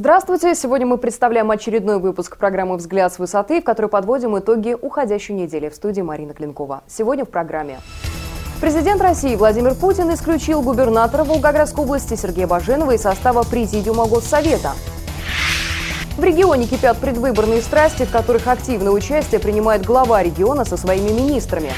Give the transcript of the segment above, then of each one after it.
Здравствуйте! Сегодня мы представляем очередной выпуск программы «Взгляд с высоты», в которой подводим итоги уходящей недели. В студии Марина Клинкова. Сегодня в программе. Президент России Владимир Путин исключил губернатора Волгоградской области Сергея Баженова из состава Президиума Госсовета. В регионе кипят предвыборные страсти, в которых активное участие принимает глава региона со своими министрами.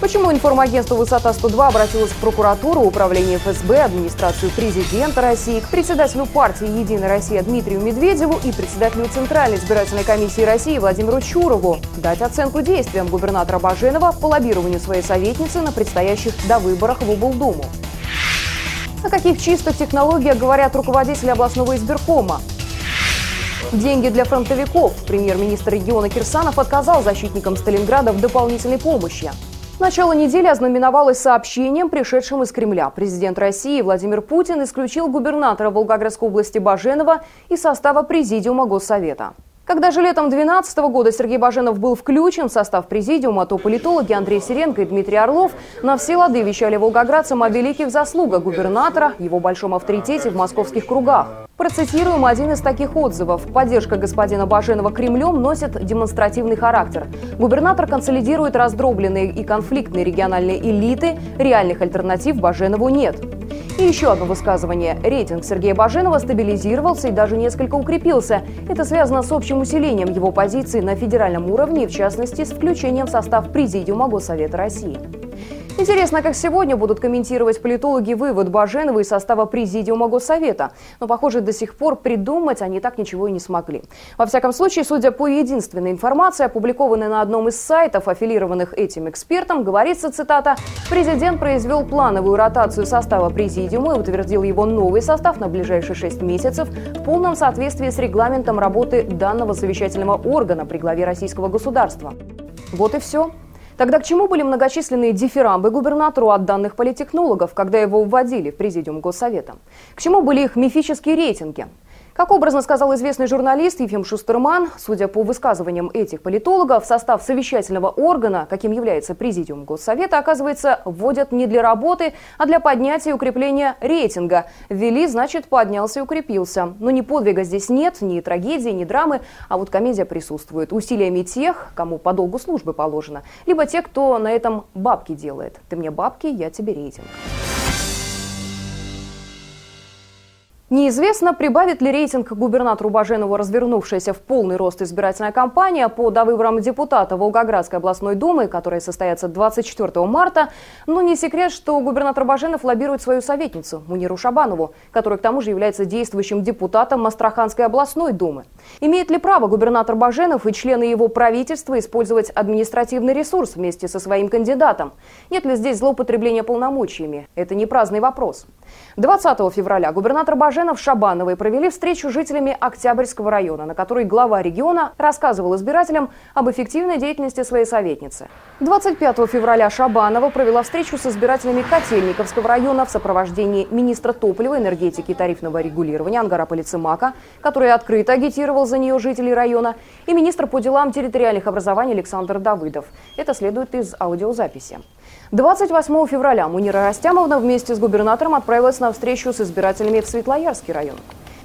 Почему информагентство «Высота-102» обратилось в прокуратуру, управление ФСБ, администрацию президента России, к председателю партии «Единая Россия» Дмитрию Медведеву и председателю Центральной избирательной комиссии России Владимиру Чурову дать оценку действиям губернатора Баженова по лоббированию своей советницы на предстоящих довыборах в облдуму? О каких чистых технологиях говорят руководители областного избиркома? Деньги для фронтовиков. Премьер-министр региона Кирсанов отказал защитникам Сталинграда в дополнительной помощи. Начало недели ознаменовалось сообщением, пришедшим из Кремля. Президент России Владимир Путин исключил губернатора Волгоградской области Баженова из состава Президиума Госсовета. Когда же летом 2012 года Сергей Баженов был включен в состав президиума, то политологи Андрей Сиренко и Дмитрий Орлов на все лады вещали волгоградцам о великих заслугах губернатора, его большом авторитете в московских кругах. Процитируем один из таких отзывов. Поддержка господина Баженова Кремлем носит демонстративный характер. Губернатор консолидирует раздробленные и конфликтные региональные элиты, реальных альтернатив Баженову нет. И еще одно высказывание. Рейтинг Сергея Баженова стабилизировался и даже несколько укрепился. Это связано с общим усилением его позиции на федеральном уровне, в частности, с включением в состав Президиума Госсовета России. Интересно, как сегодня будут комментировать политологи вывод Баженова из состава Президиума Госсовета. Но, похоже, до сих пор придумать они так ничего и не смогли. Во всяком случае, судя по единственной информации, опубликованной на одном из сайтов, аффилированных этим экспертом, говорится, цитата, «Президент произвел плановую ротацию состава Президиума и утвердил его новый состав на ближайшие шесть месяцев в полном соответствии с регламентом работы данного совещательного органа при главе российского государства». Вот и все. Тогда к чему были многочисленные дифирамбы губернатору от данных политтехнологов, когда его вводили в президиум Госсовета? К чему были их мифические рейтинги? Как образно сказал известный журналист Ефим Шустерман, судя по высказываниям этих политологов, состав совещательного органа, каким является Президиум Госсовета, оказывается, вводят не для работы, а для поднятия и укрепления рейтинга. Ввели, значит, поднялся и укрепился. Но ни подвига здесь нет, ни трагедии, ни драмы, а вот комедия присутствует. Усилиями тех, кому по долгу службы положено, либо те, кто на этом бабки делает. Ты мне бабки, я тебе рейтинг. Неизвестно, прибавит ли рейтинг губернатору Баженову развернувшаяся в полный рост избирательная кампания по довыборам депутата Волгоградской областной думы, которые состоятся 24 марта. Но не секрет, что губернатор Баженов лоббирует свою советницу Муниру Шабанову, которая к тому же является действующим депутатом Астраханской областной думы. Имеет ли право губернатор Баженов и члены его правительства использовать административный ресурс вместе со своим кандидатом? Нет ли здесь злоупотребления полномочиями? Это не праздный вопрос. 20 февраля губернатор Баженов с Шабановой провели встречу с жителями Октябрьского района, на которой глава региона рассказывал избирателям об эффективной деятельности своей советницы. 25 февраля Шабанова провела встречу с избирателями Котельниковского района в сопровождении министра топлива, энергетики и тарифного регулирования Ангара Полицемака, который открыто агитировал за нее жителей района, и министр по делам территориальных образований Александр Давыдов. Это следует из аудиозаписи. 28 февраля Мунира Растямовна вместе с губернатором отправилась на встречу с избирателями в Светлоярский район.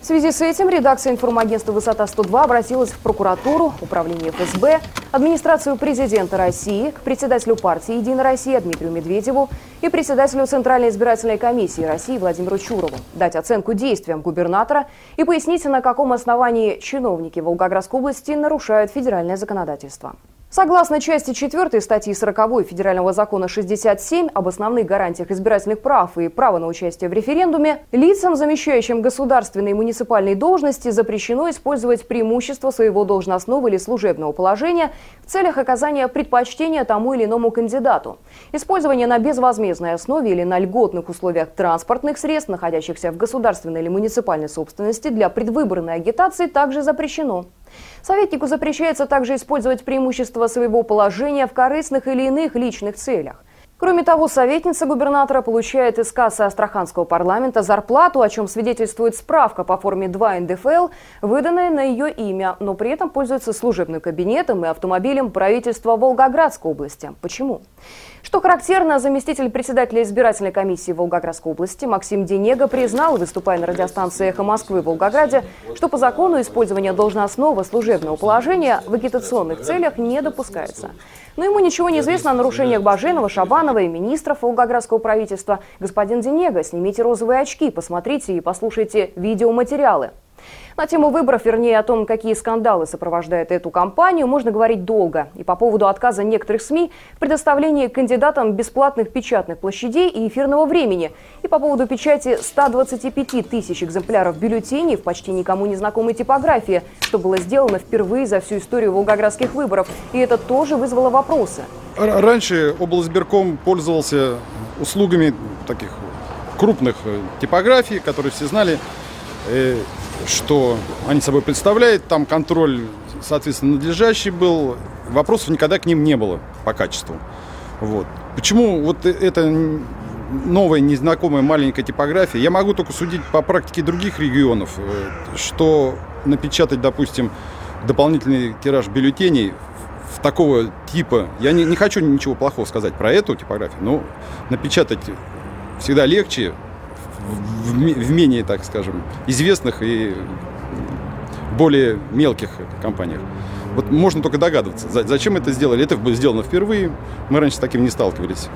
В связи с этим редакция информагентства «Высота-102» обратилась в прокуратуру, управление ФСБ, администрацию президента России, к председателю партии «Единая Россия» Дмитрию Медведеву и председателю Центральной избирательной комиссии России Владимиру Чурову дать оценку действиям губернатора и пояснить, на каком основании чиновники Волгоградской области нарушают федеральное законодательство. Согласно части 4 статьи 40 Федерального закона 67 об основных гарантиях избирательных прав и права на участие в референдуме, лицам, замещающим государственные и муниципальные должности, запрещено использовать преимущество своего должностного или служебного положения в целях оказания предпочтения тому или иному кандидату. Использование на безвозмездной основе или на льготных условиях транспортных средств, находящихся в государственной или муниципальной собственности для предвыборной агитации, также запрещено. Советнику запрещается также использовать преимущество своего положения в корыстных или иных личных целях. Кроме того, советница губернатора получает из кассы Астраханского парламента зарплату, о чем свидетельствует справка по форме 2 НДФЛ, выданная на ее имя, но при этом пользуется служебным кабинетом и автомобилем правительства Волгоградской области. Почему? Что характерно, заместитель председателя избирательной комиссии Волгоградской области Максим Денега признал, выступая на радиостанции «Эхо Москвы» в Волгограде, что по закону использование должностного служебного положения в агитационных целях не допускается. Но ему ничего не известно о нарушениях Баженова, Шабанова и министров Волгоградского правительства. Господин Денега, снимите розовые очки, посмотрите и послушайте видеоматериалы. На тему выборов, вернее о том, какие скандалы сопровождают эту кампанию, можно говорить долго. И по поводу отказа некоторых СМИ в предоставлении кандидатам бесплатных печатных площадей и эфирного времени. И по поводу печати 125 тысяч экземпляров бюллетеней в почти никому не знакомой типографии, что было сделано впервые за всю историю волгоградских выборов. И это тоже вызвало вопросы. Раньше облсберком пользовался услугами таких крупных э, типографий, которые все знали. Э, что они собой представляют. Там контроль, соответственно, надлежащий был. Вопросов никогда к ним не было по качеству. Вот. Почему вот это новая, незнакомая маленькая типография? Я могу только судить по практике других регионов, э, что напечатать, допустим, дополнительный тираж бюллетеней в такого типа, я не, не хочу ничего плохого сказать про эту типографию, но напечатать всегда легче, в, в менее, так скажем, известных и более мелких компаниях. Вот можно только догадываться, зачем это сделали. Это было сделано впервые, мы раньше с таким не сталкивались.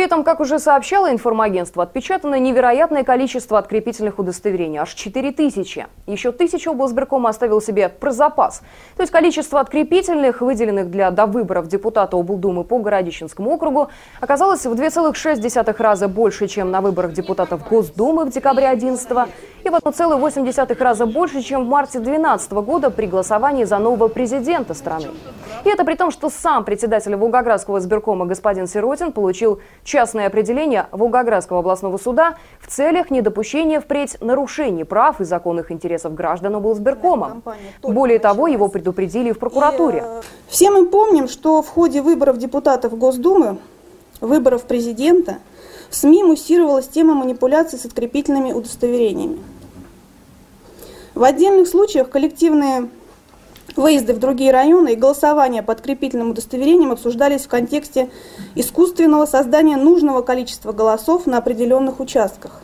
При этом, как уже сообщало информагентство, отпечатано невероятное количество открепительных удостоверений, аж 4 тысячи. Еще тысячу облсберкома оставил себе про запас. То есть количество открепительных, выделенных для довыборов депутата облдумы по Городищенскому округу, оказалось в 2,6 раза больше, чем на выборах депутатов Госдумы в декабре 2011 и в 1,8 раза больше, чем в марте 2012 года при голосовании за нового президента страны. И это при том, что сам председатель Волгоградского избиркома господин Сиротин получил частное определение Волгоградского областного суда в целях недопущения впредь нарушений прав и законных интересов граждан облсбиркома. Более того, его предупредили в прокуратуре. Э, все мы помним, что в ходе выборов депутатов Госдумы, выборов президента, в СМИ муссировалась тема манипуляций с открепительными удостоверениями. В отдельных случаях коллективные Выезды в другие районы и голосование по открепительным удостоверениям обсуждались в контексте искусственного создания нужного количества голосов на определенных участках.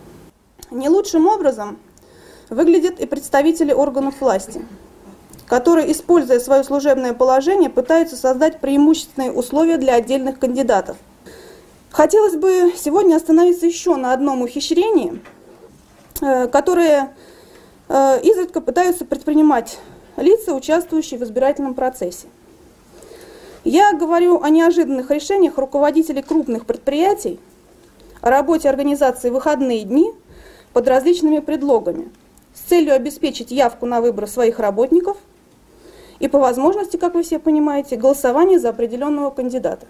Не лучшим образом выглядят и представители органов власти, которые, используя свое служебное положение, пытаются создать преимущественные условия для отдельных кандидатов. Хотелось бы сегодня остановиться еще на одном ухищрении, э, которое э, изредка пытаются предпринимать лица, участвующие в избирательном процессе. Я говорю о неожиданных решениях руководителей крупных предприятий о работе организации выходные дни под различными предлогами с целью обеспечить явку на выбор своих работников и по возможности, как вы все понимаете, голосование за определенного кандидата.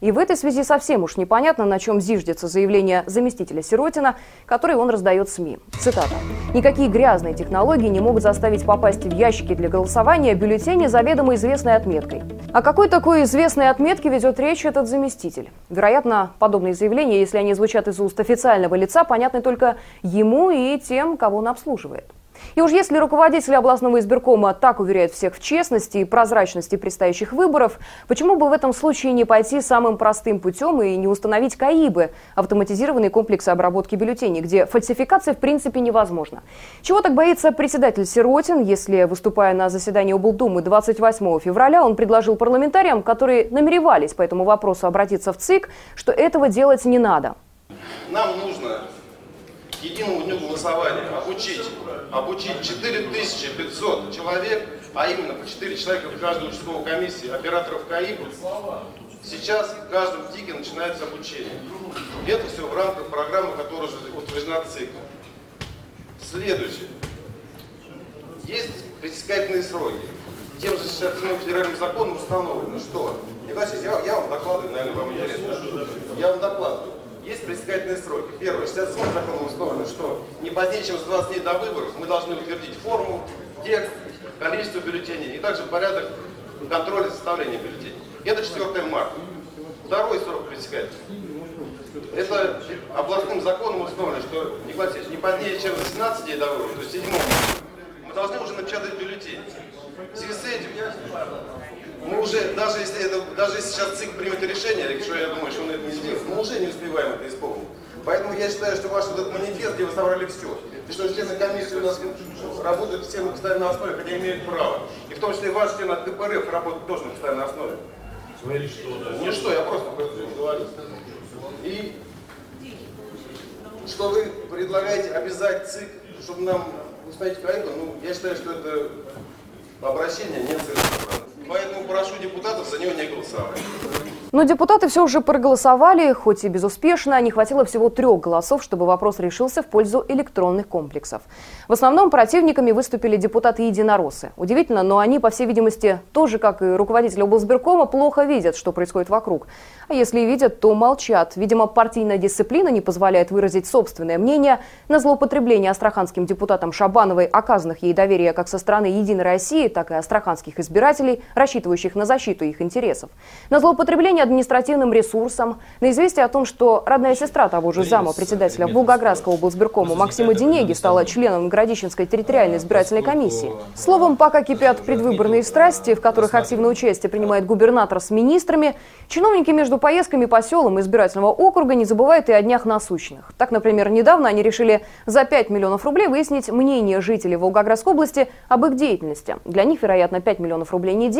И в этой связи совсем уж непонятно, на чем зиждется заявление заместителя Сиротина, который он раздает СМИ. Цитата. «Никакие грязные технологии не могут заставить попасть в ящики для голосования бюллетени заведомо известной отметкой». О какой такой известной отметке ведет речь этот заместитель? Вероятно, подобные заявления, если они звучат из уст официального лица, понятны только ему и тем, кого он обслуживает. И уж если руководители областного избиркома так уверяют всех в честности и прозрачности предстоящих выборов, почему бы в этом случае не пойти самым простым путем и не установить КАИБы, автоматизированные комплексы обработки бюллетеней, где фальсификация в принципе невозможна? Чего так боится председатель Сиротин, если, выступая на заседании облдумы 28 февраля, он предложил парламентариям, которые намеревались по этому вопросу обратиться в ЦИК, что этого делать не надо? Нам нужно к единому дню голосования обучить, обучить 4500 человек, а именно по 4 человека в каждой участковой комиссии, операторов КАИБ. Сейчас в каждом ТИКе начинается обучение. Это все в рамках программы, которая уже утверждена ЦИК. Следующее. Есть пресекательные сроки. Тем же сейчас федеральным законом установлено, что... Я, я вам докладываю, наверное, вам интересно. Я вам докладываю есть предсказательные сроки. Первое, 67 законом установлено, что не позднее, чем с 20 дней до выборов мы должны утвердить форму, текст, количество бюллетеней и также порядок контроля составления бюллетеней. Это 4 марта. Второй срок пресекать. Это областным законом установлено, что не, не позднее, чем 18 дней до выборов, то есть 7 мы должны уже напечатать бюллетень. В связи с этим мы уже, даже если, это, даже если сейчас ЦИК примет решение, что я думаю, что он это не сделает, мы уже не успеваем это исполнить. Поэтому я считаю, что ваш этот манифест, где вы собрали все, и что члены комиссии у нас работают все на постоянной основе, хотя имеют право. И в том числе ваш член от КПРФ работает тоже на постоянной основе. Смотри, что, да. Не что, я просто говорю. И что вы предлагаете обязать ЦИК, чтобы нам установить проект, ну, я считаю, что это обращение не целесообразно. Поэтому прошу депутатов за него не голосовать. Но депутаты все уже проголосовали, хоть и безуспешно. Не хватило всего трех голосов, чтобы вопрос решился в пользу электронных комплексов. В основном противниками выступили депутаты-единороссы. Удивительно, но они, по всей видимости, тоже, как и руководитель облсберкома, плохо видят, что происходит вокруг. А если и видят, то молчат. Видимо, партийная дисциплина не позволяет выразить собственное мнение на злоупотребление астраханским депутатам Шабановой, оказанных ей доверия как со стороны «Единой России», так и астраханских избирателей, рассчитывающих на защиту их интересов. На злоупотребление административным ресурсом, на известие о том, что родная сестра того же зама председателя Волгоградского облсберкома Максима Денеги стала членом Городищенской территориальной избирательной комиссии. Словом, пока кипят предвыборные страсти, в которых активное участие принимает губернатор с министрами, чиновники между поездками по селам избирательного округа не забывают и о днях насущных. Так, например, недавно они решили за 5 миллионов рублей выяснить мнение жителей Волгоградской области об их деятельности. Для них, вероятно, 5 миллионов рублей не деньги,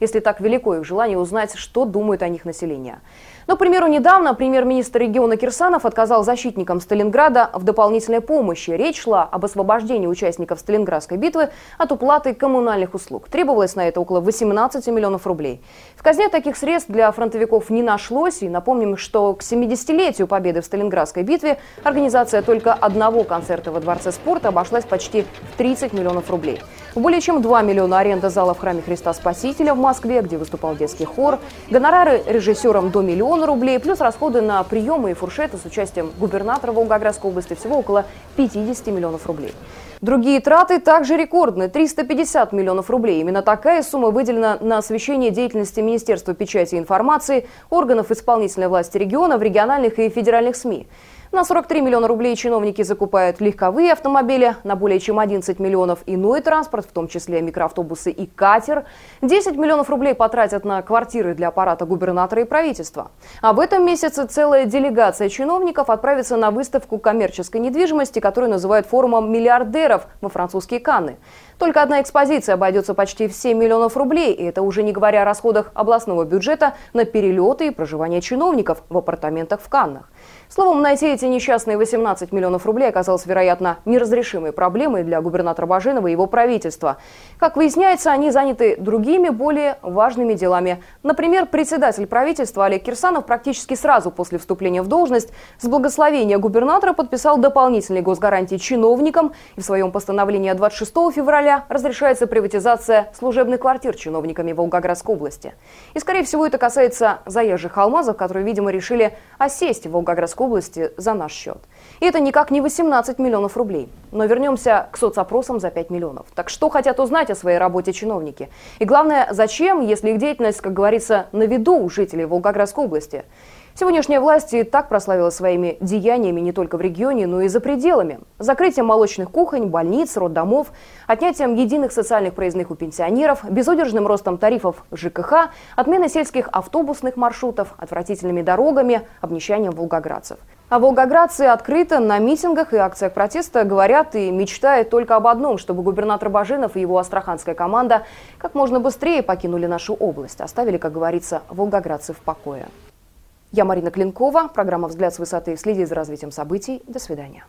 если так велико их желание узнать, что думают о них население. Но, к примеру, недавно премьер-министр региона Кирсанов отказал защитникам Сталинграда в дополнительной помощи. Речь шла об освобождении участников Сталинградской битвы от уплаты коммунальных услуг. Требовалось на это около 18 миллионов рублей. В казне таких средств для фронтовиков не нашлось. И напомним, что к 70-летию победы в Сталинградской битве организация только одного концерта во Дворце спорта обошлась почти в 30 миллионов рублей. Более чем 2 миллиона аренда зала в храме Христа Спасителя в Москве, где выступал детский хор, гонорары режиссерам до миллиона рублей, плюс расходы на приемы и фуршеты с участием губернатора Волгоградской области всего около 50 миллионов рублей. Другие траты также рекордны – 350 миллионов рублей. Именно такая сумма выделена на освещение деятельности Министерства печати и информации, органов исполнительной власти региона в региональных и федеральных СМИ. На 43 миллиона рублей чиновники закупают легковые автомобили, на более чем 11 миллионов иной транспорт, в том числе микроавтобусы и катер. 10 миллионов рублей потратят на квартиры для аппарата губернатора и правительства. А в этом месяце целая делегация чиновников отправится на выставку коммерческой недвижимости, которую называют форумом миллиардеров во французские Канны. Только одна экспозиция обойдется почти в 7 миллионов рублей, и это уже не говоря о расходах областного бюджета на перелеты и проживание чиновников в апартаментах в Каннах. Словом, найти эти несчастные 18 миллионов рублей оказалось, вероятно, неразрешимой проблемой для губернатора Баженова и его правительства. Как выясняется, они заняты другими, более важными делами. Например, председатель правительства Олег Кирсанов практически сразу после вступления в должность с благословения губернатора подписал дополнительные госгарантии чиновникам и в своем постановлении 26 февраля разрешается приватизация служебных квартир чиновниками Волгоградской области. И, скорее всего, это касается заезжих алмазов, которые, видимо, решили осесть в Волгоградской области за наш счет. И это никак не 18 миллионов рублей. Но вернемся к соцопросам за 5 миллионов. Так что хотят узнать о своей работе чиновники? И главное, зачем, если их деятельность, как говорится, на виду у жителей Волгоградской области? Сегодняшняя власть и так прославилась своими деяниями не только в регионе, но и за пределами. Закрытием молочных кухонь, больниц, роддомов, отнятием единых социальных проездных у пенсионеров, безудержным ростом тарифов ЖКХ, отменой сельских автобусных маршрутов, отвратительными дорогами, обнищанием волгоградцев. А волгоградцы открыто на митингах и акциях протеста говорят и мечтают только об одном, чтобы губернатор Баженов и его астраханская команда как можно быстрее покинули нашу область, оставили, как говорится, волгоградцы в покое. Я Марина Клинкова. Программа «Взгляд с высоты» следит за развитием событий. До свидания.